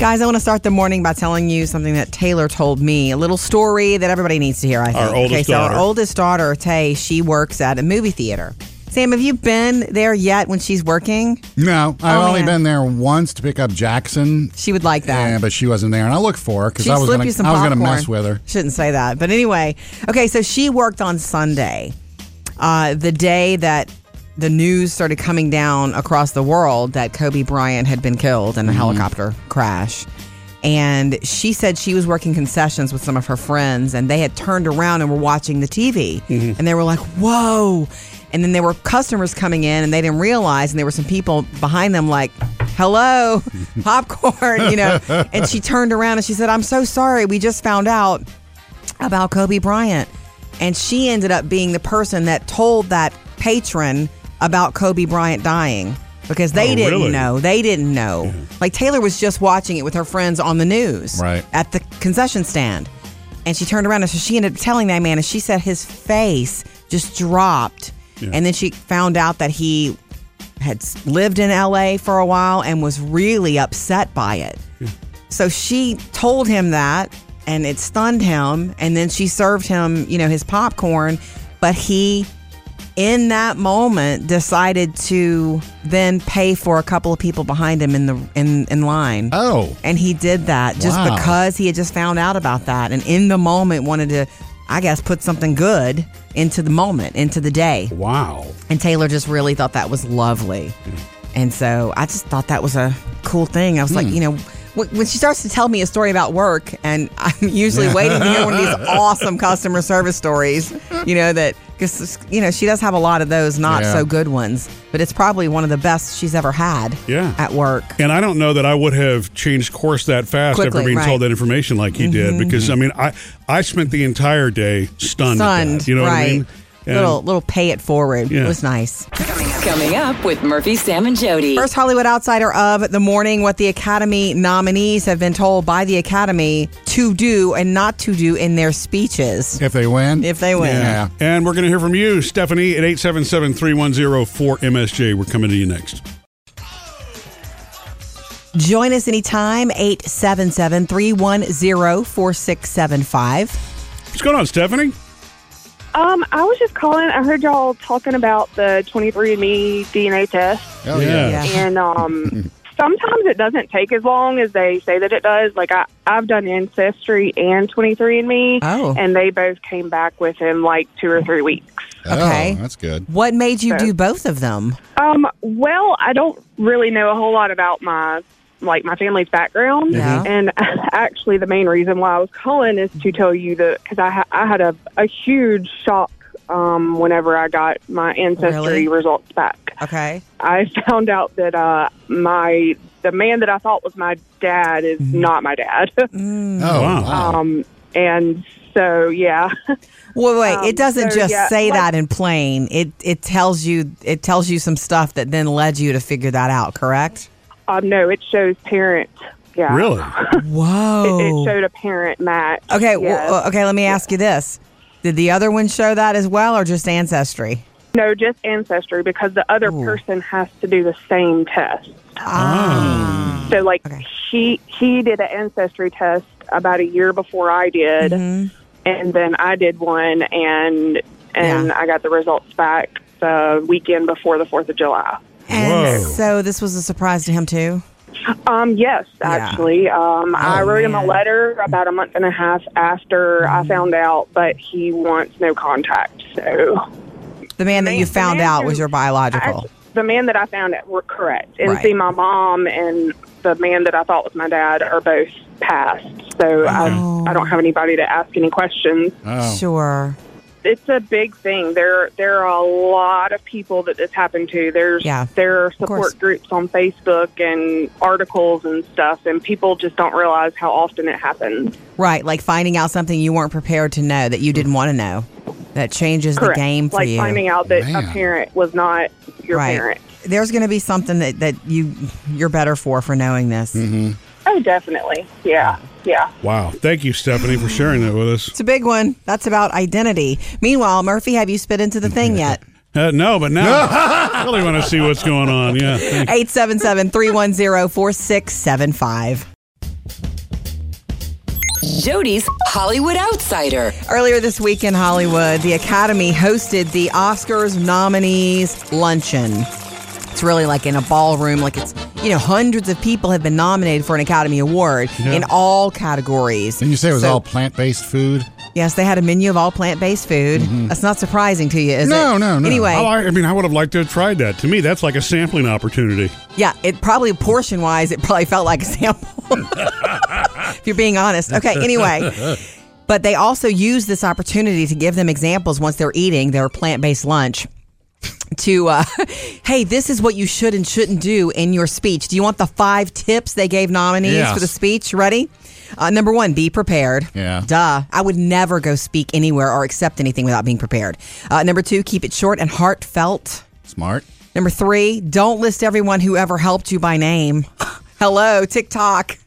Guys, I want to start the morning by telling you something that Taylor told me. A little story that everybody needs to hear, I think. Our oldest okay, so daughter. our oldest daughter, Tay, she works at a movie theater. Sam, have you been there yet when she's working? No, I've Oh, only man. been there once to pick up Jackson. She would like that. Yeah, but she wasn't there, and I looked for her because She'd I was slip gonna, you some I was gonna mess with her. Shouldn't say that. But anyway, okay, so she worked on Sunday, uh, the day that the news started coming down across the world that Kobe Bryant had been killed in a mm-hmm. helicopter crash. And she said she was working concessions with some of her friends, and they had turned around and were watching the TV. Mm-hmm. And they were like, whoa. And then there were customers coming in, and they didn't realize, and there were some people behind them, like, hello, popcorn, you know. and she turned around and she said, I'm so sorry. We just found out about Kobe Bryant. And she ended up being the person that told that patron about Kobe Bryant dying because they Oh, didn't really? know. They didn't know. Like Taylor was just watching it with her friends on the news Right. at the concession stand. And she turned around and so she ended up telling that man, and she said his face just dropped. Yeah. And then she found out that he had lived in LA for a while and was really upset by it. So she told him that and it stunned him and then she served him, you know, his popcorn, but he in that moment decided to then pay for a couple of people behind him in the in in line. Oh, And he did that just Wow. because he had just found out about that and in the moment wanted to I guess put something good into the moment, into the day. Wow. And Taylor just really thought that was lovely. Mm. And so I just thought that was a cool thing. I was like, hmm. you know, when she starts to tell me a story about work, and I'm usually waiting to hear one of these awesome customer service stories, you know, that, because, you know, she does have a lot of those not Yeah. so good ones, but it's probably one of the best she's ever had Yeah. at work. And I don't know that I would have changed course that fast Quickly, after being right. Mm-hmm. told that information like he did. Because I mean, I I spent the entire day stunned. Stunned, that, you know right. what I mean? And- Little, little pay it forward. Yeah. It was nice. Coming up with Murphy, Sam, and Jody. First Hollywood Outsider of the morning, what the Academy nominees have been told by the Academy to do and not to do in their speeches if they win, if they win. yeah. And we're going to hear from you, Stephanie, at 877 310 4MSJ. We're coming to you next. Join us anytime, 877 310 4675. What's going on, Stephanie? Um, I was just calling. I heard y'all talking about the 23andMe DNA test, Oh Yeah. yeah. Yeah. and um, sometimes it doesn't take as long as they say that it does. Like I, I've done Ancestry and 23andMe, Oh. and they both came back within like two or three weeks. Okay. Oh, that's good. What made you So- do both of them? Um, well, I don't really know a whole lot about my like my family's background, Yeah. and actually, the main reason why I was calling is to tell you that because I ha- I had a a huge shock um, whenever I got my ancestry Really? results back. Okay. I found out that uh, my the man that I thought was my dad is not my dad, Oh Wow. wow. um, and so yeah. Well, wait. Um, it doesn't so, just yeah, say like- that in plain. It it tells you it tells you some stuff that then led you to figure that out. Correct? Um, no, it shows parent. Yeah, Really? It, Whoa. it showed a parent match. okay. Yes. Well, okay. Let me ask you this: Did the other one show that as well, or just ancestry? No, just ancestry because the other person has to do the same test. Ah. So, like Okay. he he did an ancestry test about a year before I did, Mm-hmm. and then I did one, and and Yeah. I got the results back the weekend before the Fourth of July. And Whoa. so this was a surprise to him too. Um, yes, actually, um, I Oh, wrote him a man. letter about a month and a half after I found out, but he wants no contact. So The man that you the found man out who- was your biological. I- the man that I found out were correct, and Right. see, my mom and the man that I thought was my dad are both passed. So Oh. I, I don't have anybody to ask any questions. Oh. Sure. It's a big thing. There, there are a lot of people that this happened to. There's, Yeah, there are support groups on Facebook and articles and stuff, and people just don't realize how often it happens. Right. Like finding out something you weren't prepared to know that you didn't want to know. That changes Correct. the game for like you. finding out that Man. a parent was not your right. parent. There's going to be something that, that you you're better for for knowing this. Mm-hmm. Oh, definitely. Yeah, yeah. Wow. Thank you, Stephanie, for sharing that with us. It's a big one. That's about identity. Meanwhile, Murphy, have you spit into the thing yet? Uh, no, but now I really want to see what's going on. Yeah. Thank- 877 310 4675. Jody's Hollywood Outsider. Earlier this week in Hollywood, the Academy hosted the Oscars nominees luncheon. It's really like in a ballroom, like it's, you know, hundreds of people have been nominated for an Academy Award in all categories. Didn't you say it was So- all plant based food? Yes, they had a menu of all plant based food. Mm-hmm. That's not surprising to you, is it? No, no, no. Anyway, oh, I, I mean, I would have liked to have tried that. To me, that's like a sampling opportunity. yeah, it probably portion wise, it probably felt like a sample. if you're being honest. Okay, anyway. But they also use this opportunity to give them examples once they're eating their plant based lunch. To, uh, hey, this is what you should and shouldn't do in your speech. Do you want the five tips they gave nominees Yes. for the speech? Ready? Uh, number one, be prepared. Yeah. Duh. I would never go speak anywhere or accept anything without being prepared. Uh, number two, keep it short and heartfelt. Smart. Number three, don't list everyone who ever helped you by name. Hello, TikTok.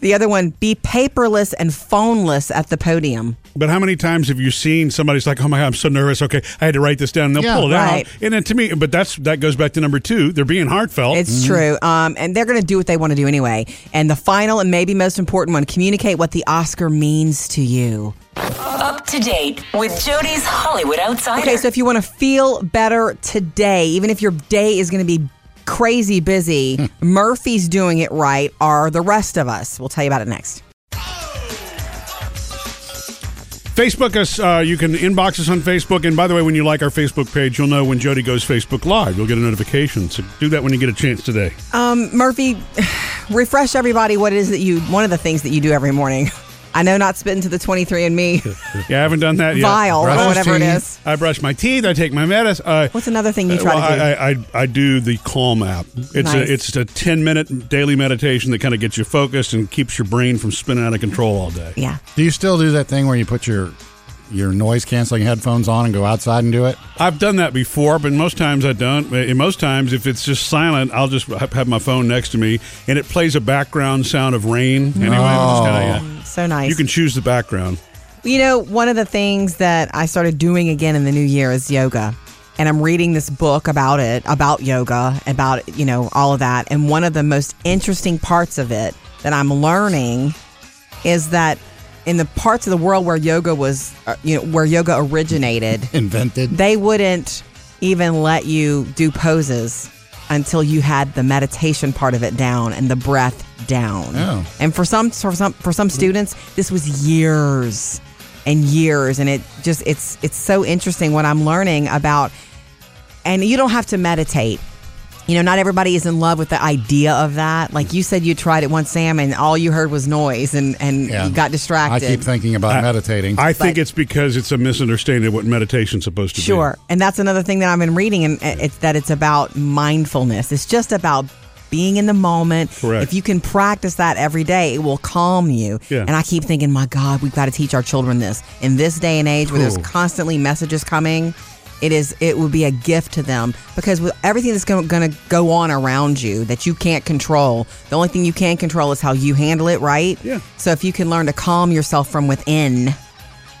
The other one, be paperless and phoneless at the podium. But how many times have you seen somebody's like, "Oh my god, I'm so nervous." Okay, I had to write this down. And they'll Yeah, pull it right. out, and then to me, but that's that goes back to number two. They're being heartfelt. It's true. Um, and they're going to do what they want to do anyway. And the final and maybe most important one, communicate what the Oscar means to you. Up to date with Jody's Hollywood Outsider. Okay, so if you want to feel better today, even if your day is going to be crazy busy, Murphy's doing it right, are the rest of us. We'll tell you about it next. Facebook us. Uh, you can inbox us on Facebook. And by the way, when you like our Facebook page, you'll know when Jody goes Facebook Live. You'll get a notification. So do that when you get a chance today. Um, Murphy, refresh everybody what it is that you, one of the things that you do every morning. I know not spitting to the 23andMe Yeah, I haven't done that yet. vial Brush or whatever it teeth. is. I brush my teeth. I take my medicine. Uh, What's another thing you uh, try well, to do? I, I, I, I do the Calm app. It's Nice. a it's a ten minute daily meditation that kind of gets you focused and keeps your brain from spinning out of control all day. yeah. Do you still do that thing where you put your your noise canceling headphones on and go outside and do it? I've done that before, but most times I don't. And most times, if it's just silent, I'll just ha- have my phone next to me, and it plays a background sound of rain. Anyway, I'm just kinda, yeah. So nice. you can choose the background. You know, one of the things that I started doing again in the new year is yoga. And I'm reading this book about it, about yoga, about, you know, all of that. And one of the most interesting parts of it that I'm learning is that in the parts of the world where yoga was, uh, you know, where yoga originated, Invented. they wouldn't even let you do poses until you had the meditation part of it down and the breath down. Oh. And for some for some for some students, this was years and years and it just it's it's so interesting what I'm learning about and you don't have to meditate. You know, not everybody is in love with the idea of that. Like you said, you tried it once, Sam, and all you heard was noise, and and Yeah. you got distracted. I keep thinking about meditating. I think But- it's because it's a misunderstanding of what meditation's supposed to be. Sure. And that's another thing that I've been reading, and it's that it's about mindfulness. It's just about being in the moment. Correct. If you can practice that every day, it will calm you. Yeah. And I keep thinking, my God, we've got to teach our children this. In this day and age where there's constantly messages coming, it is it would be a gift to them because with everything that's going to go on around you that you can't control, the only thing you can control is how you handle it, right? Yeah. So if you can learn to calm yourself from within,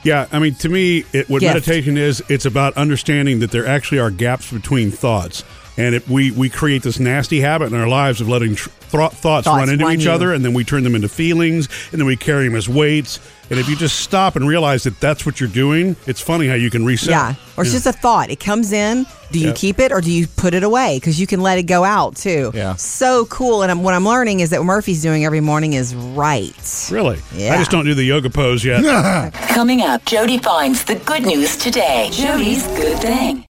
Yeah, I mean, to me, it, what Gift. meditation is, it's about understanding that there actually are gaps between thoughts. And if we, we create this nasty habit in our lives of letting tr- thoughts, Thoughts run into run each you. other, and then we turn them into feelings, and then we carry them as weights. And if you just stop and realize that that's what you're doing, it's funny how you can reset. Yeah. Or it's just a thought. It comes in. Do you Yeah. keep it or do you put it away? Because you can let it go out too. Yeah. So cool. And I'm, what I'm learning is that what Murphy's doing every morning is right. Really? Yeah. I just don't do the yoga pose yet. Coming up, Jody finds the good news today. Jody's good thing.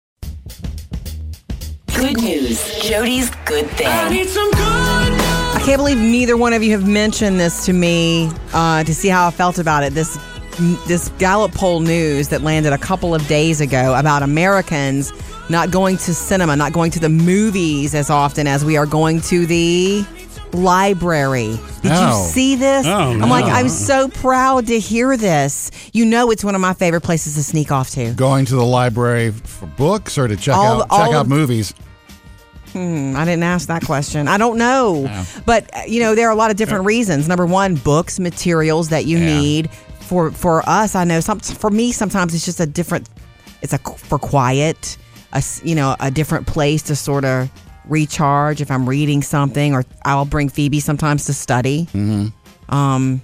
Good news. Jody's good thing. I can't believe neither one of you have mentioned this to me uh, to see how I felt about it. This this Gallup poll news that landed a couple of days ago about Americans not going to cinema, not going to the movies as often as we are going to the library. Did Oh. you see this? Oh, I'm like, I'm so proud to hear this. You know, it's one of my favorite places to sneak off to. Going to the library for books or to check All- out check out movies. Hmm, I didn't ask that question. I don't know. Yeah. But uh, you know, there are a lot of different reasons. Number one, books, materials that you Yeah. need. For for us, I know some for me sometimes it's just a different it's a for quiet, a s- you know, a different place to sort of recharge if I'm reading something or I'll bring Phoebe sometimes to study. Mm-hmm. Um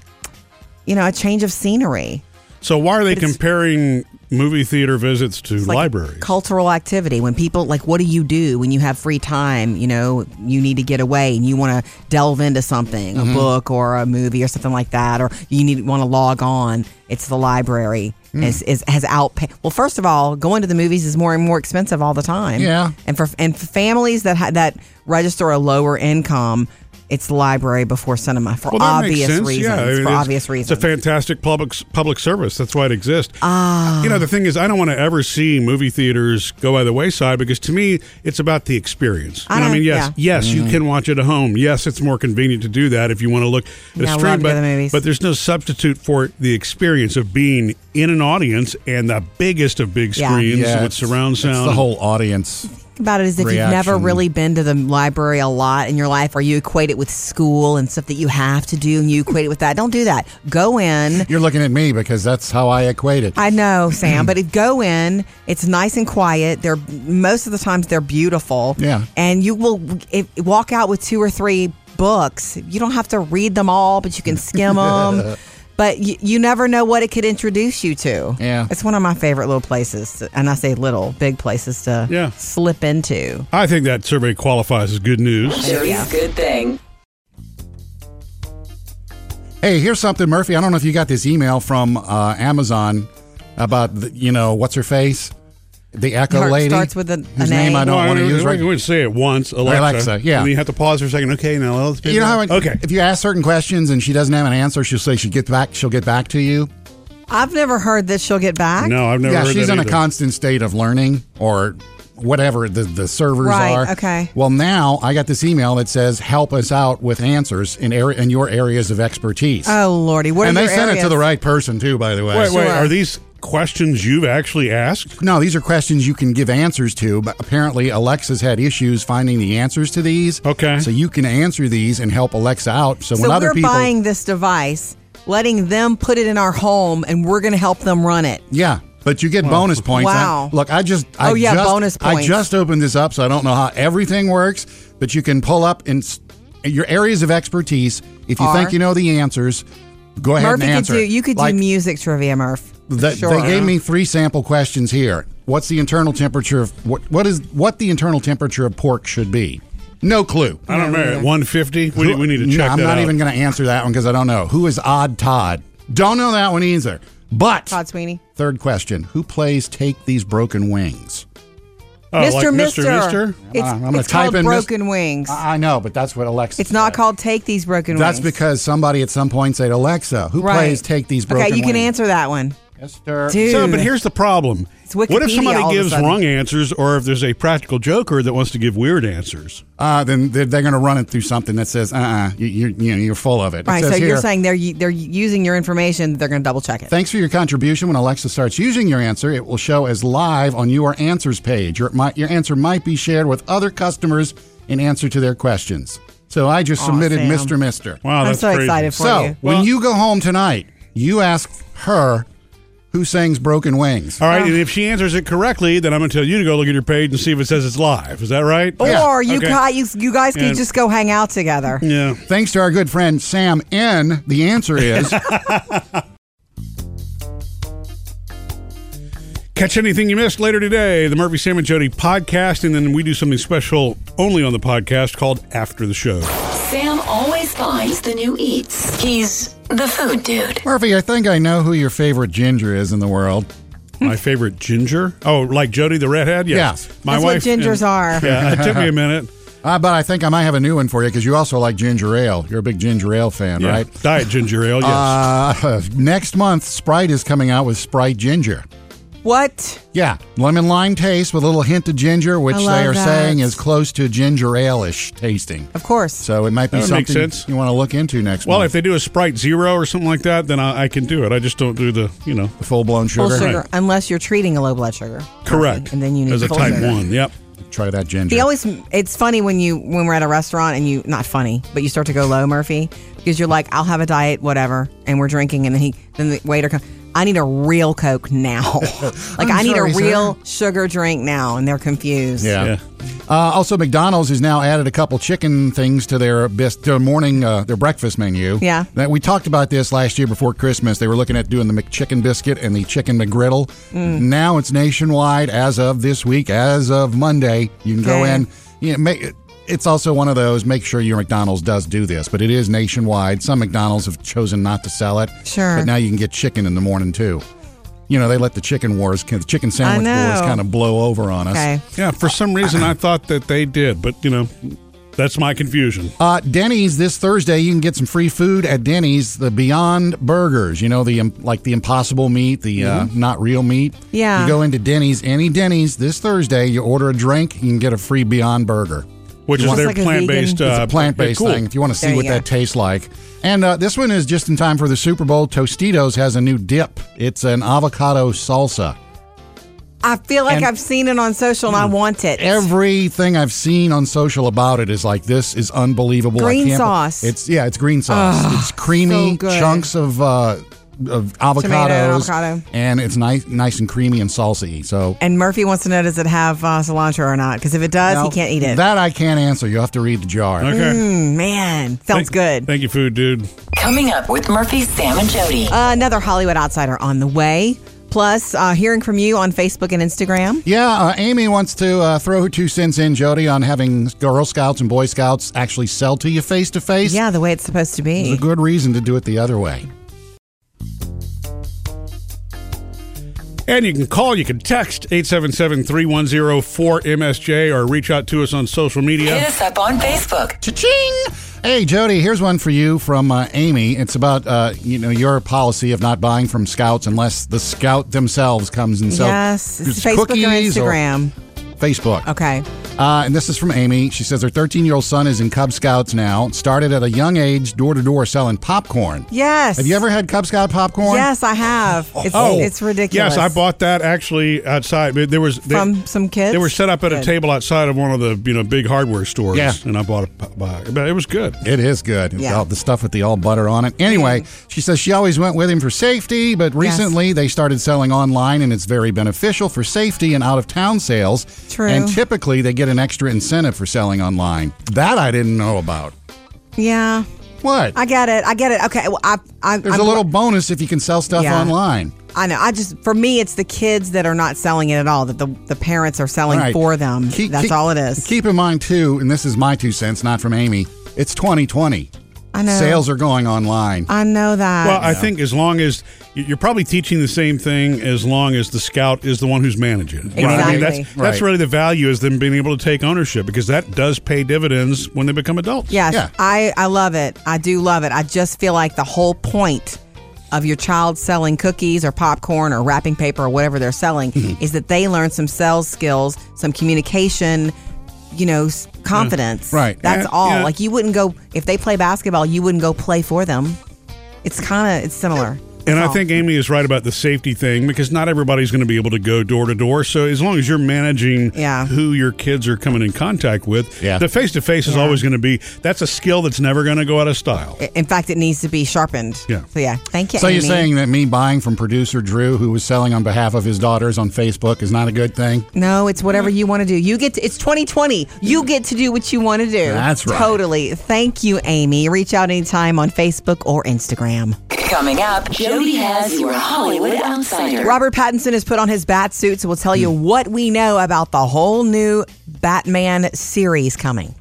you know, a change of scenery. So why are they But comparing movie theater visits to It's like libraries? cultural activity. When people like, what do you do when you have free time? You know, you need to get away and you want to delve into something, Mm-hmm. a book or a movie or something like that, or you need want to log on. It's the library. Hmm. Is, is has outpaid. Well, first of all, going to the movies is more and more expensive all the time. Yeah. and for and for families that ha- that register a lower income, it's library before cinema for Well, that makes obvious sense. reasons. Yeah, I mean, for it's- obvious reasons. It's a fantastic public public service. That's why it exists. Ah, you know the thing is, I don't want to ever see movie theaters go by the wayside because to me, it's about the experience. I You know, I mean, yes, yeah. yes, you can watch it at home. Yes, it's more convenient to do that if you want to look at Yeah, I a love stream. to go But to the movies. but there's no substitute for the experience of being in an audience and the biggest of big screens Yeah, with it's- surround It's sound. the whole audience. About it is if you've never really been to the library a lot in your life or you equate it with school and stuff that you have to do and you equate it with that. Don't do that. Go in. You're looking at me because that's how I equate it. i know sam but if go in it's nice and quiet. They're most of the times they're beautiful. Yeah. and you will if, walk out with two or three books. You don't have to read them all but you can skim them but you, you never know what it could introduce you to Yeah. it's one of my favorite little places to, and i say little big places to Yeah. slip into I think that survey qualifies as good news. Jody's Good Thing. Hey, here's something, Murphy. I don't know if you got this email from uh, Amazon about the, you know what's her face, the Echo Her- lady. starts with a- whose an name I don't Well, want to use we right. would say it once, Alexa. Alexa, yeah. And you have to pause for a second. Okay, now let's. You know how it- Okay. if you ask certain questions and she doesn't have an answer, she'll say she'll get back. She'll get back to you. I've never heard that she'll get back. No, I've never yeah, heard she's that in a either. constant state of learning or whatever the, the servers Right, are. okay. Well, now I got this email that says, "Help us out with answers in area in your areas of expertise." Oh lordy, what and are they your sent it to areas? the right person too, by the way. Wait, wait. Sure. Are these questions you've actually asked? No, these are questions you can give answers to, but apparently Alexa's had issues finding the answers to these. Okay. So you can answer these and help Alexa out. So, So when other we're people buying this device, letting them put it in our home, and we're going to help them run it. Yeah, but you get bonus points. Wow. I- look, I just I Oh, yeah, just, bonus I just opened this up, so I don't know how everything works, but you can pull up in your areas of expertise. If you Are- think you know the answers, go ahead Murphy and could answer. do. You could Like, do music trivia, Murph. The- sure. They gave me three sample questions here. What's the internal temperature of what? What is what the internal temperature of pork should be? No clue. I don't know. 150? We, we need to No, check I'm that not out. even going to answer that one because I don't know. Who is Odd Todd? Don't know that one either. But Todd Sweeney. third question: Who plays "Take These Broken Wings"? Oh, Mr. like Mister. Mister? It's, I'm gonna it's type called in Mis- Broken Wings. I I know, but that's what Alexa. it's not said. called Take These Broken Wings. That's because somebody at some point said, "Alexa, who right. plays Take These Broken Wings? Okay, you can answer that one. Esther. Dude. So, but here's the problem. It's What if somebody all of a gives wrong answers, or if there's a practical joker that wants to give weird answers? Uh, then they're, they're going to run it through something that says, "Uh, uh you, you're you know, you're full of it." It Right. says So you're saying they're they're using your information. They're going to double check it. Thanks for your contribution. When Alexa starts using your answer, it will show as live on your answers page. Your, my, your answer might be shared with other customers in answer to their questions. So I just Aw, submitted Sam. Mr. Mister. Wow, I'm that's so crazy. excited for So you. when Well- you go home tonight, you ask her who sings Broken Wings. All right, ah. and if she answers it correctly, then I'm going to tell you to go look at your page and see if it says it's live. Is that right? Or you Okay. guys, you, you guys can And- just go hang out together. Yeah. Thanks to our good friend Sam N, the answer is Catch anything you missed later today, the Murphy, Sam, and Jody podcast, and then we do something special only on the podcast called After the Show. Sam always finds the new eats. He's the food dude. Murphy. I think I know who your favorite ginger is in the world. My favorite ginger. Oh, like Jody the redhead? Yes. Yeah. My That's what wife. gingers are. Yeah, it took me a minute. Uh, but I think I might have a new one for you because you also like ginger ale. You're a big ginger ale fan, Yeah. right? Diet ginger ale, yes. Uh, next month, Sprite is coming out with Sprite Ginger. What? Yeah, lemon lime taste with a little hint of ginger, which I they are that. saying is close to ginger ale-ish tasting. Of course. So it might be That would make something sense. you want to look into next well, month. if they do a Sprite Zero or something like that, then I, I can do it. I just don't do the, you know, the full-blown sugar, full sugar. sugar, unless you're treating a low blood sugar. correct. And then you need As a full type sugar. one. Yep. Try that ginger. He always. It's funny when you when we're at a restaurant and you not funny, but you start to go low, Murphy, because you're like, I'll have a diet, whatever, and we're drinking, and then he then the waiter comes. I need a real Coke now. like I'm I need sorry, a sir. real sugar drink now, and they're confused. Yeah. Yeah. Uh, also, McDonald's has now added a couple chicken things to their bis- their morning uh, their breakfast menu. Yeah. That we talked about this last year before Christmas. They were looking at doing the McChicken biscuit and the chicken McGriddle. Mm. Now it's nationwide as of this week, as of Monday. You can go in. You know, make, it's also one of those. Make sure your McDonald's does do this, but it is nationwide. Some McDonald's have chosen not to sell it. Sure. But now you can get chicken in the morning too. You know, they let the chicken wars, the chicken sandwich wars, know. kind of blow over on us. Okay. Yeah, for some reason I thought that they did, but you know, that's my confusion. Uh, Denny's this Thursday. You can get some free food at Denny's. The Beyond Burgers. You know the um, like the Impossible meat, the uh, not real meat. Yeah. You go into Denny's, any Denny's this Thursday. You order a drink, you can get a free Beyond Burger. Which is their like plant based. Uh, It's a plant based cool. thing. If you want to see There what you go. that tastes like. And uh, this one is just in time for the Super Bowl. Tostitos has a new dip. It's an avocado salsa. I feel like And- I've seen it on social and I want it. Everything I've seen on social about it is like this is unbelievable. I Green can't- sauce. It's yeah, it's green sauce. it's creamy so chunks of uh, of avocados, and avocado. and it's nice, nice and creamy and salty. So and Murphy wants to know does it have uh, cilantro or not? Because if it does, now, he can't eat it. That I can't answer. You have to read the jar. Okay. Mm, man, sounds Thank- good. Thank you, food dude. Coming up with Murphy, Sam, and Jody. Uh, another Hollywood outsider on the way. Plus, uh, hearing from you on Facebook and Instagram. Yeah, uh, Amy wants to uh, throw her two cents in, Jody, on having Girl Scouts and Boy Scouts actually sell to you face to face. Yeah, the way it's supposed to be. There's a good reason to do it the other way. And you can call, you can text 877 310 4MSJ or reach out to us on social media. Hit media. us up on Facebook. Cha-ching! Hey, Jody, here's one for you from uh, Amy. It's about uh, you know your policy of not buying from Scouts unless the Scout themselves comes and sells yes, it's it's Facebook or cookies or Instagram. Facebook. okay. Uh, and this is from Amy. She says her 13 year old son is in Cub Scouts now. Started at a young age, door to door, selling popcorn. Yes. Have you ever had Cub Scout popcorn? Yes, I have. It's, Oh, it's ridiculous. Yes, I bought that actually outside. There was they, from some kids. They were set up at a Good. table outside of one of the you know big hardware stores. Yeah. and I bought it. But it was good. It is good. Yeah. All the stuff with the all butter on it. Anyway, she says she always went with him for safety, but recently they started selling online and it's very beneficial for safety and out of town sales. True. And typically they get an extra incentive for selling online. That I didn't know about. Yeah, What? I get it. I get it. Okay, well, I, I, There's I'm a little bonus if you can sell stuff Yeah. online. I know. I just for me, it's the kids that are not selling it at all. That the the parents are selling right. for them. Keep- That's keep- all it is. Keep in mind too, and this is my two cents, not from Amy. It's 2020. I know. Sales are going online. I know that. Well, I think as long as you're probably teaching the same thing, as long as the scout is the one who's managing. it. You know I mean, that's that's Right. really the value is them being able to take ownership because that does pay dividends when they become adults. Yes, Yeah. I, I love it. I do love it. I just feel like the whole point of your child selling cookies or popcorn or wrapping paper or whatever they're selling Mm-hmm. is that they learn some sales skills, some communication, you know, s- confidence. Mm. Right. That's Yeah, all. yeah. Like you wouldn't go if they play basketball, you wouldn't go play for them. It's kind of it's similar. And That's I think Amy is right about the safety thing because not everybody's going to be able to go door to door. So as long as you're managing Yeah. who your kids are coming in contact with, Yeah. the face to face is always going to be that's a skill that's never going to go out of style. in fact, it needs to be sharpened. Yeah. So yeah, thank you. So you're saying that me buying from producer Drew, who was selling on behalf of his daughters on Facebook, is not a good thing? No, it's whatever you want to do. You get to, it's 2020. You get to do what you want to do. That's right. Totally. Thank you, Amy. Reach out anytime on Facebook or Instagram. Coming up, Jody has your Hollywood Outsider. Robert Pattinson has put on his bat suit, so we'll tell you hmm. what we know about the whole new Batman series coming.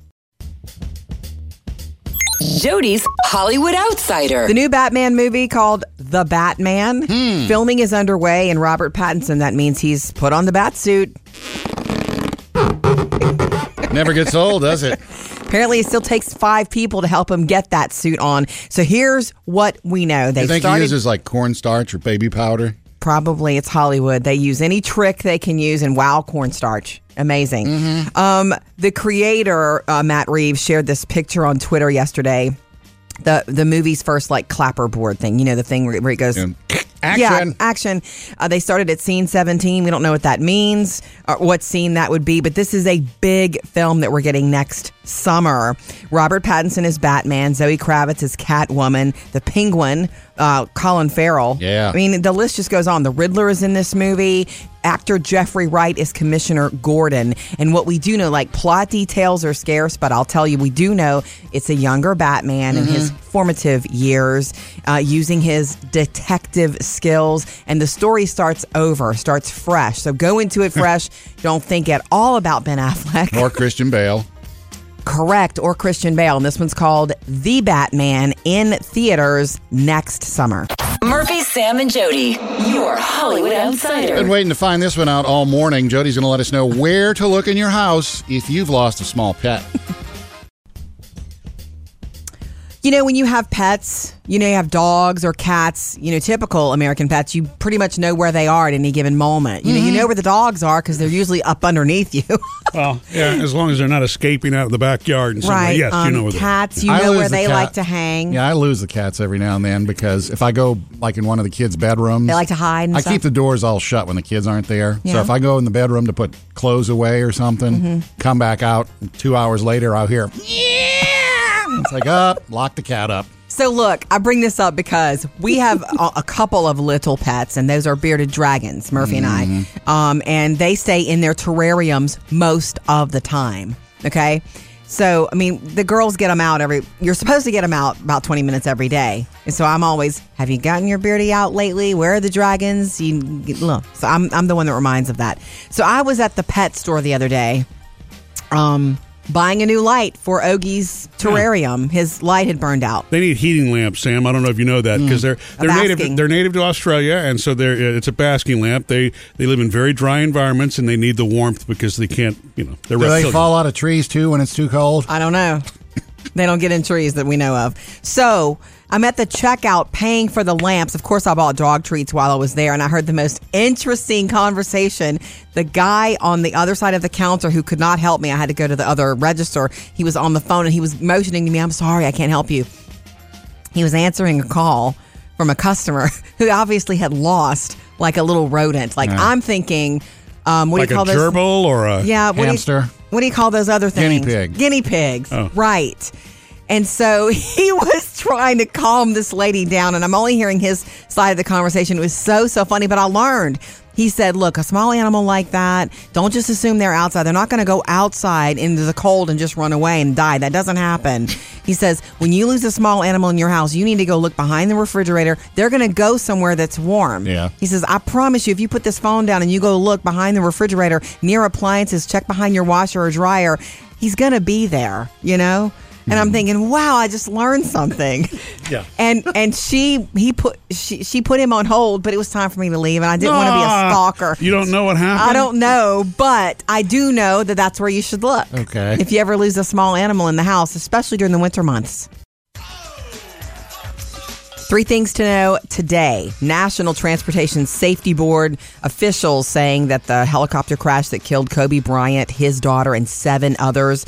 Jody's Hollywood Outsider. The new Batman movie called The Batman. Hmm. Filming is underway, and Robert Pattinson, that means he's put on the bat suit. Never gets old, does it? Apparently, it still takes five people to help him get that suit on. So here's what we know. They You think started he uses like cornstarch or baby powder? probably it's Hollywood. They use any trick they can use and wow cornstarch. Amazing. Um, the creator uh, Matt Reeves shared this picture on Twitter yesterday. The the movie's first like clapperboard thing, you know, the thing where, where it goes. And Yeah, action. action. Uh, they started at scene 17. We don't know what that means or what scene that would be, but this is a big film that we're getting next summer. Robert Pattinson is Batman, Zoe Kravitz is Catwoman, the Penguin, uh, Colin Farrell. Yeah. I mean, the list just goes on. The Riddler is in this movie. Actor Jeffrey Wright is Commissioner Gordon. And what we do know, like plot details are scarce, but I'll tell you, we do know it's a younger Batman in his formative years, uh, using his detective skills. And the story starts over, starts fresh. So go into it fresh. Don't think at all about Ben Affleck. Or Christian Bale. Correct, or Christian Bale. And this one's called The Batman in theaters next summer. Murphy, Sam, and Jody, your Hollywood outsider. Been waiting to find this one out all morning. Jody's going to let us know where to look in your house if you've lost a small pet. You know, when you have pets, you know, you have dogs or cats, you know, typical American pets, you pretty much know where they are at any given moment. You know, you know where the dogs are because they're usually up underneath you. Well, yeah, as long as they're not escaping out of the backyard and somewhere. right. Yes, um, you know where they are. Cats, you know where the they cat. like to hang. Yeah, I lose the cats every now and then because if I go like in one of the kids' bedrooms, They like to hide and I stuff. keep the doors all shut when the kids aren't there. So Yeah. Mm-hmm. if I go in the bedroom to put clothes away or something, come back out, two hours later, I'll hear, yeah. It's like, up, lock the cat up. So look, I bring this up because we have a, a couple of little pets, and those are bearded dragons, Murphy and I, um, and they stay in their terrariums most of the time. Okay, so I mean, the girls get them out every. You're supposed to get them out about 20 minutes every day, and so I'm always, have you gotten your beardy out lately? Where are the dragons? You look. So I'm I'm the one that reminds of that. So I was at the pet store the other day. Um. Buying a new light for Ogie's terrarium. His light had burned out. They need heating lamps, Sam. I don't know if you know that because they're they're native. They're native to Australia, and so they're uh, it's a basking lamp. They they live in very dry environments, and they need the warmth because they can't. You know, they're Do they fall out of trees too when it's too cold? I don't know. they don't get in trees that we know of. So I'm at the checkout paying for the lamps. Of course, I bought dog treats while I was there, and I heard the most interesting conversation. The guy on the other side of the counter who could not help me, I had to go to the other register. He was on the phone and he was motioning to me, I'm sorry, I can't help you. He was answering a call from a customer who obviously had lost like a little rodent. Like, I'm thinking, um, what like do you a call those? gerbil or a Yeah, what Hamster? Do you, what do you call those other things? Guinea things? pig. Guinea pigs. Oh. Right. And so he was trying to calm this lady down, and I'm only hearing his side of the conversation. It was so, so funny, but I learned. He said, Look, a small animal like that, don't just assume they're outside. They're not going to go outside into the cold and just run away and die. That doesn't happen. He says, When you lose a small animal in your house, you need to go look behind the refrigerator. They're going to go somewhere that's warm. Yeah. He says, I promise you, if you put this phone down and you go look behind the refrigerator near appliances, check behind your washer or dryer, he's going to be there, you know? And I'm thinking, wow, I just learned something. Yeah. And and she he put she she put him on hold, but it was time for me to leave, and I didn't want to be a Ah, stalker. You don't know what happened. I don't know, but I do know that that's where you should look. Okay. If you ever lose a small animal in the house, especially during the winter months. Three things to know today. National Transportation Safety Board officials saying that the helicopter crash that killed Kobe Bryant, his daughter, and seven others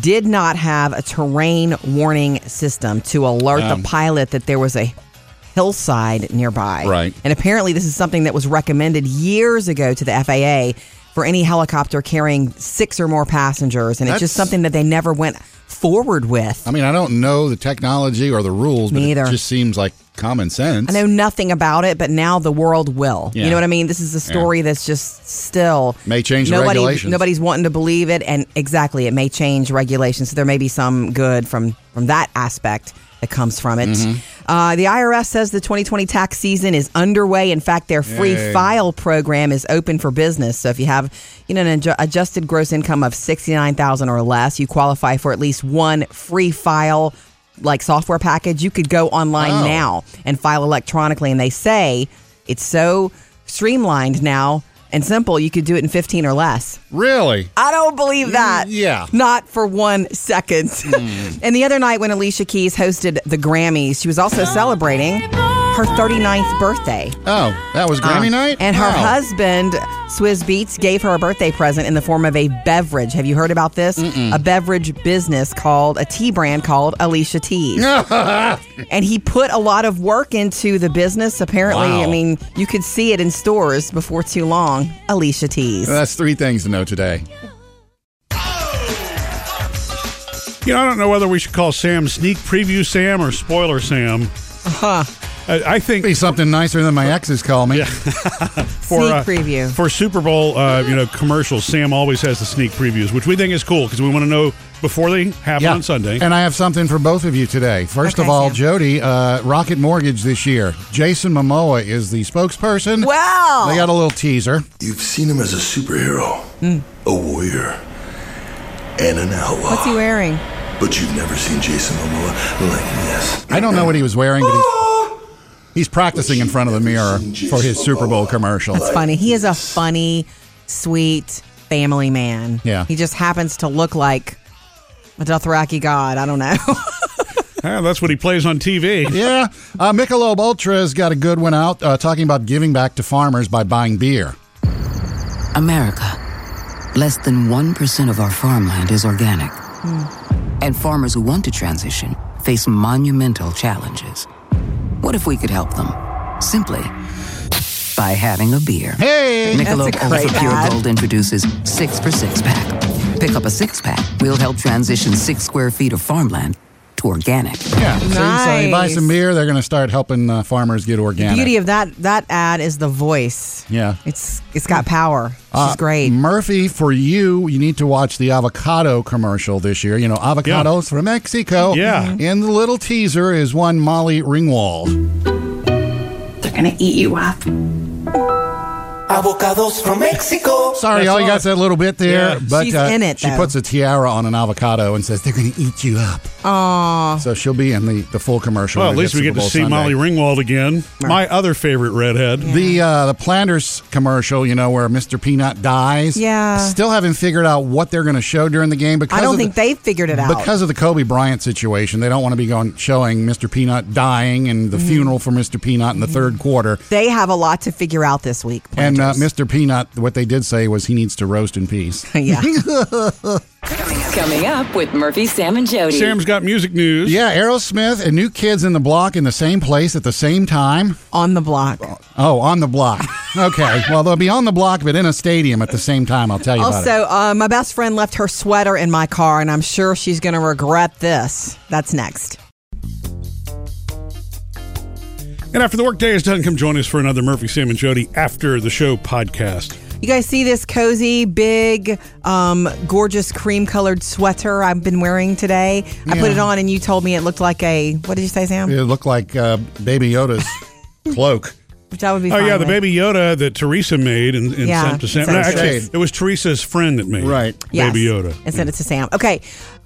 did not have a terrain warning system to alert the um, pilot that there was a hillside nearby. Right. And apparently, this is something that was recommended years ago to the FAA for any helicopter carrying six or more passengers. And it's just something that they never went forward with. I mean, I don't know the technology or the rules, but Me it just seems like common sense. I know nothing about it, but now the world will. Yeah. You know what I mean? This is a story that's just still May change the nobody, regulations. Nobody's wanting to believe it, and exactly, it may change regulations. So there may be some good from from that aspect that comes from it. Mm-hmm. Uh, the IRS says the 2020 tax season is underway. In fact, their free Yay. file program is open for business. So if you have you know an adju- adjusted gross income of sixty nine thousand or less, you qualify for at least one free file like software package. You could go online Oh. now and file electronically, and they say it's so streamlined now and simple. You could do it in fifteen or less. really? I don't believe that. Mm, yeah. Not for one second. Hmm. and the other night when Alicia Keys hosted the Grammys, she was also celebrating her 39th birthday. Oh, that was Grammy Um, night? And her Wow. husband, Swizz Beatz, gave her a birthday present in the form of a beverage. Have you heard about this? A beverage business called, a tea brand called Alicia Teas. and he put a lot of work into the business. Apparently, Wow. I mean, you could see it in stores before too long. Alicia Teas. That's three things to know today. You know, I don't know whether we should call Sam Sneak Preview Sam or Spoiler Sam. Huh. I, I think Be something nicer than my exes call me. for Sneak uh, preview. for Super Bowl, uh, you know, commercials, Sam always has the sneak previews, which we think is cool because we want to know before they happen on Sunday. And I have something for both of you today. First of all, Sam. Jody, uh, Rocket Mortgage this year. Jason Momoa is the spokesperson. Wow. They got a little teaser. You've seen him as a superhero, a warrior, and an outlaw. What's he wearing? But you've never seen Jason Momoa like this. I don't know what he was wearing, but he's, he's practicing in front of the mirror for his Super Bowl commercial. It's funny. He is a funny, sweet family man. Yeah. He just happens to look like a Dothraki god. I don't know. Ah, that's what he plays on TV. Yeah. Uh, Michelob Ultra's got a good one out uh, talking about giving back to farmers by buying beer. America. Less than 1% of our farmland is organic. And farmers who want to transition face monumental challenges. What if we could help them? Simply by having a beer. Hey! Michelob That's a great Ultra Pure. Gold introduces six for six pack. Pick up a six pack. We'll help transition six square feet of farmland to organic. Yeah. See, So you buy some beer, they're going to start helping uh, farmers get organic. Beauty of that that ad is the voice. Yeah. It's it's got power. She's Uh, great. Murphy, for you, you need to watch the avocado commercial this year. You know, avocados from Mexico. Yeah. And the little teaser is one Molly Ringwald. They're gonna eat you up. Avocados from Mexico. Sorry, That's all you got got's that little bit there. Yeah. But She's uh, in it, she though. puts a tiara on an avocado and says, they're going to eat you up. Aw. So she'll be in the, the full commercial. Well, at it least hits we Super get to Bowl see Sunday. Molly Ringwald again. My other favorite redhead. The uh, the Planters commercial, you know, where Mr. Peanut dies. Yeah. Still haven't figured out what they're going to show during the game because I don't of think the, they've figured it out. because of the Kobe Bryant situation. They don't want to be going showing Mr. Peanut dying and the funeral for Mr. Peanut in the third quarter. they have a lot to figure out this week. And uh, Mr. Peanut, what they did say was he needs to roast in peace. yeah. Coming up with Murphy, Sam, and Jody. Sam's got music news. Yeah, Aerosmith and New Kids in the Block in the same place at the same time. On the block. Oh, on the block. Okay. well, they'll be on the block, but in a stadium at the same time. I'll tell you about it. Also, uh, my best friend left her sweater in my car, and I'm sure she's going to regret this. That's next. And after the workday is done, come join us for another Murphy, Sam, and Jody After the Show podcast. You guys see this cozy, big, um, gorgeous cream colored sweater I've been wearing today? I put Yeah. it on, and you told me it looked like a, what did you say, Sam? It looked like uh, Baby Yoda's cloak. Which I would be Oh, fine yeah, the with. baby Yoda that Teresa made and, and Yeah, sent to Sam. sent No, to actually, Sam. it was Teresa's friend that made it. Right. Yes, Baby Yoda. And sent it to Sam. Okay.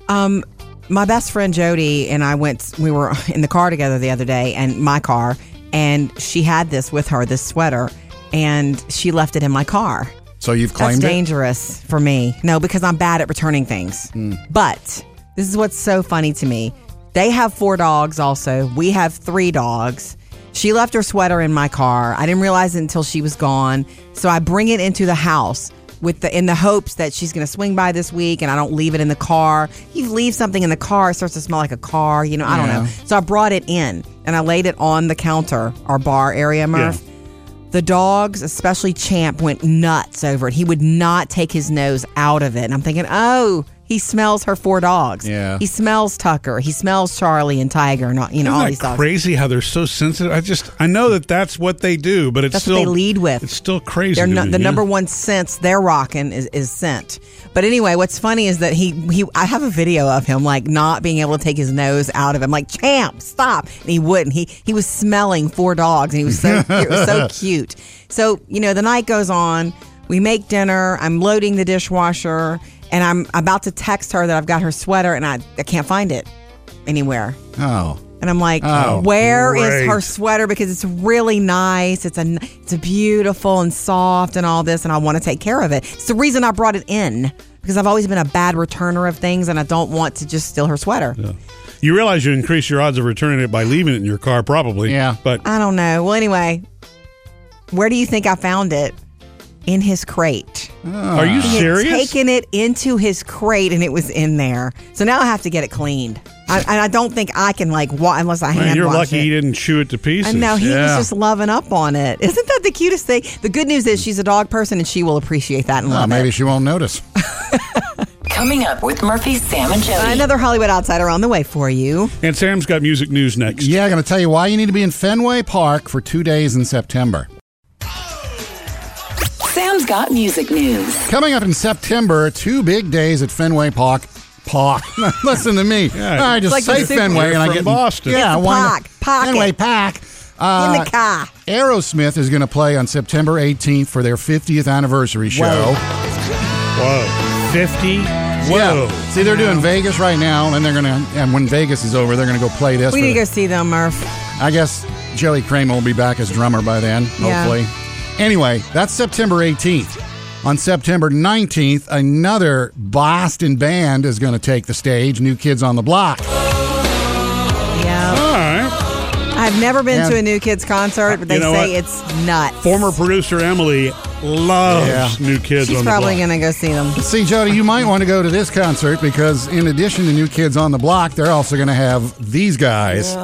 Um, my best friend Jody and I went, we were in the car together the other day, and my car, and she had this with her, this sweater, and she left it in my car. So you've That's it? dangerous for me. No, because I'm bad at returning things. Hmm. But this is what's so funny to me. They have four dogs also. We have three dogs. She left her sweater in my car. I didn't realize it until she was gone. So I bring it into the house with the in the hopes that she's going to swing by this week and I don't leave it in the car. You leave something in the car, it starts to smell like a car, you know, I don't Yeah. know. So I brought it in and I laid it on the counter, our bar area, Murph. The dogs, especially Champ, went nuts over it. He would not take his nose out of it. And I'm thinking, oh, he smells her four dogs. Yeah. He smells Tucker. He smells Charlie and Tiger and all, you know, all Isn't these that dogs. crazy how they're so sensitive? I just I know that that's what they do, but it's That's still what they lead with. It's still crazy. They're to me, the yeah. number one sense they're rocking is, is scent. But anyway, what's funny is that he he I have a video of him like not being able to take his nose out of him. Like champ, stop, and he wouldn't. He he was smelling four dogs, and he was so it was so cute. So you know, the night goes on. We make dinner. I'm loading the dishwasher, and I'm about to text her that I've got her sweater, and I I can't find it anywhere. Oh. And I'm like, Oh, where is great. her sweater? Because it's really nice. It's a it's a beautiful and soft and all this, and I want to take care of it. It's the reason I brought it in because I've always been a bad returner of things, and I don't want to just steal her sweater. You realize you increase your odds of returning it by leaving it in your car, probably. Yeah. But I don't know. Well, anyway, where do you think I found it? In his crate. are you He had serious? taken it into his crate, and it was in there. So now I have to get it cleaned. I, and I don't think I can like wa- unless I Man, hand you're wash lucky it. he didn't chew it to pieces. I know he was just loving up on it. Isn't that the cutest thing? The good news is she's a dog person and she will appreciate that and Uh, love maybe it. she won't notice. Coming up with Murphy, Sam, and Jody. Another Hollywood outsider on the way for you. And Sam's got music news next. Yeah, I'm going to tell you why you need to be in Fenway Park for two days in September. Sam's got music news. Coming up in September, two big days at Fenway Park. Park. Listen to me. Yeah. I just Like say Fenway and I get Boston. Yeah, It's a why not? park. Pocket. Fenway Park. In Uh, the car. Aerosmith is going to play on September 18th for their 50th anniversary show. Whoa. 50? Whoa. Yeah. See, they're doing Vegas right now, and they're going to, and when Vegas is over, they're going to go play this. We need to go see them, Murph. I guess Joey Kramer will be back as drummer by then, Yeah. hopefully. Anyway, that's September 18th. On September 19th, another Boston band is going to take the stage, New Kids on the Block. Yeah. All right. I've never been And- to a New Kids concert, but they You know say what? it's nuts. Former producer Emily loves Yeah. new kids She's on the probably going to go see them. See, Jody, you might want to go to this concert because in addition to New Kids on the Block, they're also going to have these guys.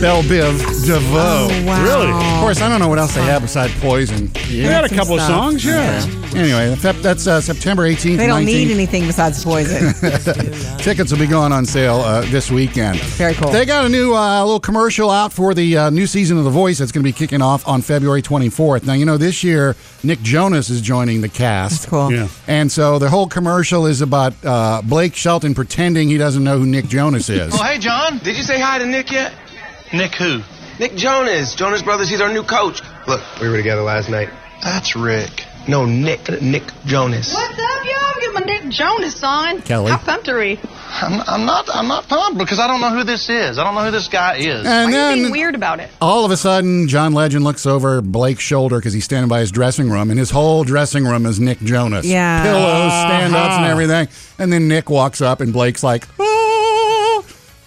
Bell Biv DeVoe. Oh, wow. Really? Of course, I don't know what else they have besides Poison. They had a couple of songs, yeah. Anyway, that's uh, September 18th. They don't 19th. need anything besides poison. Tickets will be going on sale uh, this weekend. Very cool. They got a new uh, little commercial out for the uh, new season of The Voice that's going to be kicking off on February 24th. Now, you know, this year, Nick Jonas is joining the cast. That's cool. Yeah. And so the whole commercial is about uh, Blake Shelton pretending he doesn't know who Nick Jonas is. Oh, hey, John. Did you say hi to Nick yet? Nick who? Nick Jonas. Jonas Brothers. He's our new coach. Look, we were together last night. That's Rick. No, Nick. Nick Jonas. What's up, y'all? Get my Nick Jonas on. Kelly. How pumped are we? I'm, I'm not. I'm not pumped because I don't know who this is. I don't know who this guy is. And Why are you then being weird about it? all of a sudden, John Legend looks over Blake's shoulder because he's standing by his dressing room, and his whole dressing room is Nick Jonas. Yeah. Pillows, stand ups, and Uh-huh. everything. And then Nick walks up, and Blake's like, "Ah."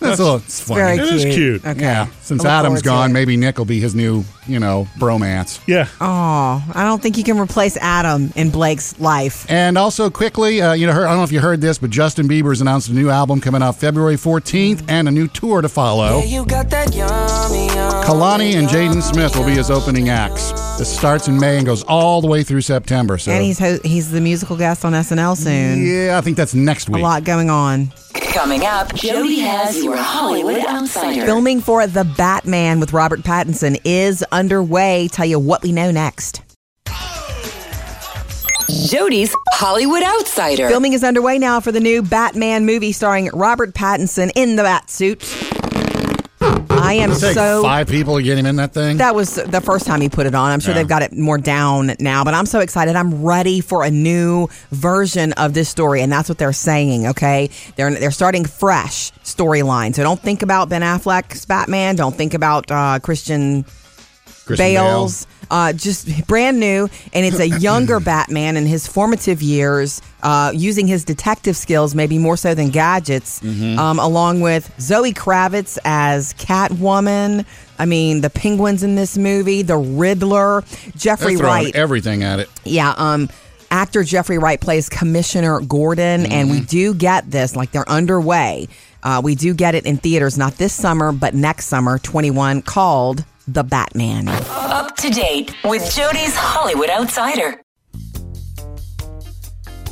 That's a little, it's funny. Very It cute. is cute. Okay. Yeah, since I look Adam's forward to gone, it. maybe Nick will be his new, you know, bromance. Yeah. Oh, I don't think you can replace Adam in Blake's life. And also, quickly, uh, you know, heard, I don't know if you heard this, but Justin Bieber's announced a new album coming out February 14th and a new tour to follow. Kehlani and Jaden Smith will be his opening acts. This starts in May and goes all the way through September. So, And he's ho- he's the musical guest on SNL soon. yeah, I think that's next week. A week. lot going on. Coming up, Jody has your Hollywood Outsider. Filming for The Batman with Robert Pattinson is underway. Tell you what we know next. Jody's Hollywood Outsider. Filming is underway now for the new Batman movie starring Robert Pattinson in the bat suit. I am so five people to get him in that thing. That was the first time he put it on. I'm sure Yeah. they've got it more down now, but I'm so excited. I'm ready for a new version of this story, and that's what they're saying. Okay, they're they're starting fresh storyline. So don't think about Ben Affleck's Batman. Don't think about uh, Christian Bale's. Uh, just brand new, and it's a younger Batman in his formative years, uh, using his detective skills maybe more so than gadgets, Mm-hmm. um, along with Zoe Kravitz as Catwoman. I mean, the penguins in this movie, the Riddler, Jeffrey Wright. everything at it. Yeah, um actor Jeffrey Wright plays Commissioner Gordon and we do get this like they're underway. Uh, we do get it in theaters not this summer but next summer 21 called The Batman. Up to date with Jody's Hollywood Outsider.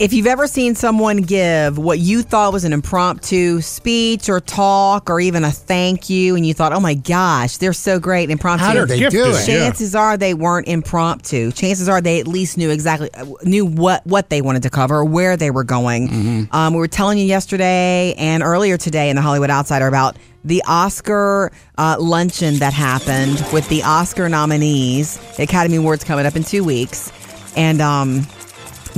If you've ever seen someone give what you thought was an impromptu speech or talk or even a thank you and you thought, "Oh my gosh, they're so great impromptu." How did they do Gifted. it? Yeah. Chances are they weren't impromptu. Chances are they at least knew exactly knew what what they wanted to cover, or where they were going. Um, we were telling you yesterday and earlier today in the Hollywood Outsider about the Oscar uh, luncheon that happened with the Oscar nominees. The Academy Awards coming up in two weeks, and um, they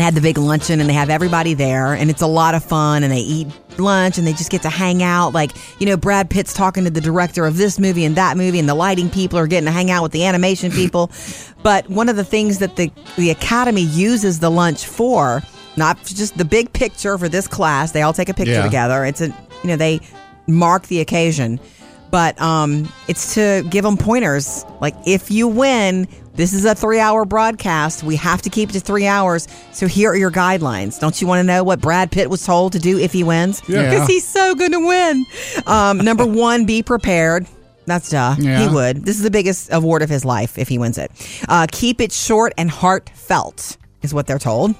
had the big luncheon and they have everybody there and it's a lot of fun and they eat lunch and they just get to hang out like you know brad pitt's talking to the director of this movie and that movie and the lighting people are getting to hang out with the animation people but one of the things that the, the academy uses the lunch for not just the big picture for this class they all take a picture Yeah. together it's a you know they mark the occasion but um, it's to give them pointers. Like, if you win, this is a three hour broadcast. We have to keep it to three hours. So, here are your guidelines. Don't you want to know what Brad Pitt was told to do if he wins? Yeah. Because he's so going to win. Um, number one, be prepared. That's duh. Yeah. He would. This is the biggest award of his life if he wins it. Uh, keep it short and heartfelt, is what they're told.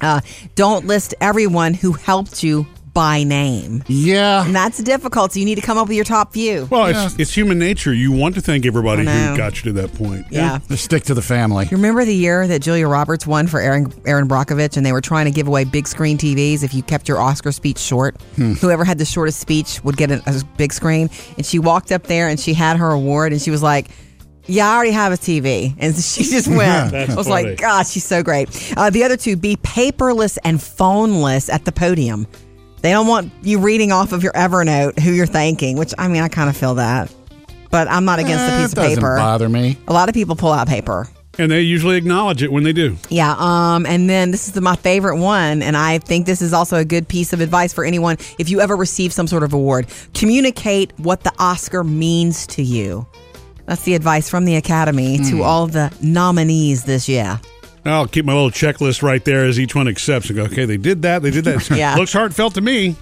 Uh, don't list everyone who helped you by name. Yeah. And that's difficult. So you need to come up with your top few. Well, it's, it's human nature. You want to thank everybody who got you to that point. Yeah. Just stick to the family. You remember the year that Julia Roberts won for Erin, Erin Brockovich and they were trying to give away big screen TVs if you kept your Oscar speech short? Hmm. Whoever had the shortest speech would get a, a big screen. And she walked up there and she had her award and she was like, yeah, I already have a TV. And she just went. That's I was funny. like, gosh, she's so great. Uh, the other two, be paperless and phoneless at the podium. They don't want you reading off of your Evernote who you're thanking, which I mean, I kind of feel that. But I'm not against Eh, a piece it of doesn't paper. bother me. A lot of people pull out paper. And they usually acknowledge it when they do. Yeah, um, and then this is the, my favorite one, and I think this is also a good piece of advice for anyone. If you ever receive some sort of award, communicate what the Oscar means to you. That's the advice from the Academy to all the nominees this year. I'll keep my little checklist right there as each one accepts and go, okay, they did that, they did that. Yeah. Looks heartfelt to me.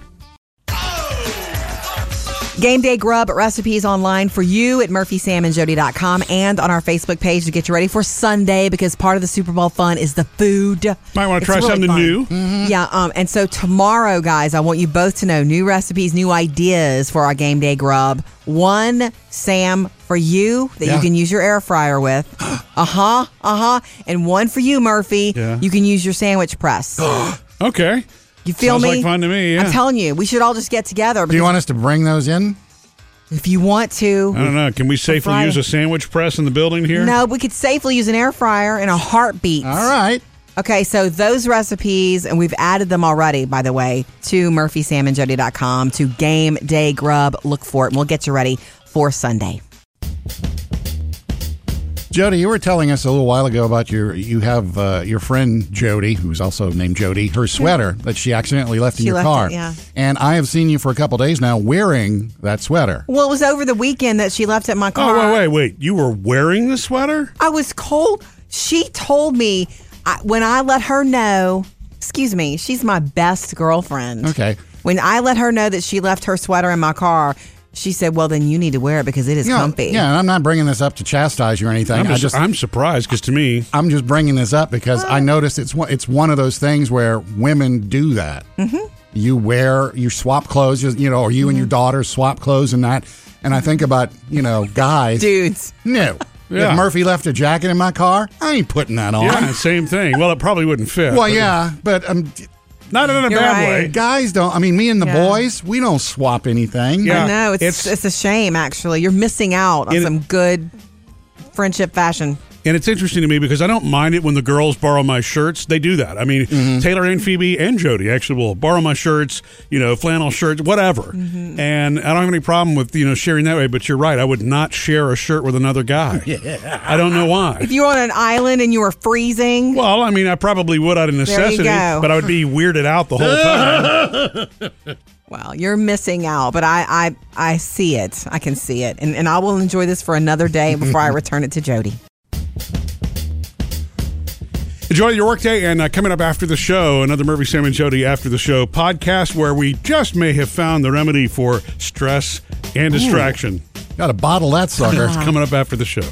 Game Day Grub recipes online for you at murphysamandjody.com and on our Facebook page to get you ready for Sunday because part of the Super Bowl fun is the food. Might want to try really something fun. new. Yeah, um, and so tomorrow, guys, I want you both to know new recipes, new ideas for our game day grub. One, Sam, for you that Yeah. you can use your air fryer with. uh huh, uh huh. And one for you, Murphy. Yeah. You can use your sandwich press. Okay. You feel Sounds me? like fun to me, yeah. I'm telling you, we should all just get together. Do you want us to bring those in? if you want to. I don't know. Can we safely Friday. use a sandwich press in the building here? No, we could safely use an air fryer in a heartbeat. All right. Okay, so those recipes, and we've added them already, by the way, to murphysamandjody.com, to Game Day Grub. Look for it, and we'll get you ready for Sunday. Jody, you were telling us a little while ago about your you have uh, your friend Jody, who's also named Jody, her sweater that she accidentally left in your left car. it, yeah. And I have seen you for a couple days now wearing that sweater. Well, it was over the weekend that she left at my car. Oh, wait, wait, wait. You were wearing the sweater? I was cold. She told me I, when I let her know, excuse me, she's my best girlfriend. Okay. When I let her know that she left her sweater in my car, she said, "Well, then you need to wear it because it is You know, comfy." Yeah, and I'm not bringing this up to chastise you or anything. I'm, I just, just I'm surprised because to me, I'm just bringing this up because I noticed it's one, it's one of those things where women do that. Mm-hmm. You wear you swap clothes, you you know, or you and your daughter swap clothes and that. And I think about you know guys. dudes. No, Yeah. if Murphy left a jacket in my car, I ain't putting that on. yeah, same thing. Well, it probably wouldn't fit. Well, but- yeah, but um, Not in a You're bad right. way. guys don't. I mean, me and the Yeah. boys, we don't swap anything. Yeah. I know it's, it's- it's a shame. Actually, you're missing out on it- some good friendship fashion. And it's interesting to me because I don't mind it when the girls borrow my shirts. They do that. I mean, Mm-hmm. Taylor and Phoebe and Jody actually will borrow my shirts, you know, flannel shirts, whatever. Mm-hmm. And I don't have any problem with, you know, sharing that way. But you're right. I would not share a shirt with another guy. Yeah. I don't know why. If you're on an island and you were freezing, Well, I mean, I probably would out of necessity, but I would be weirded out the whole time. well, you're missing out. But I, I, I see it. I can see it, and and I will enjoy this for another day before I return it to Jody. Enjoy your workday, and uh, coming up after the show, another Murphy, Sam, and Jody after the show podcast where we just may have found the remedy for stress and distraction. Got to bottle that sucker. It's coming up after the show.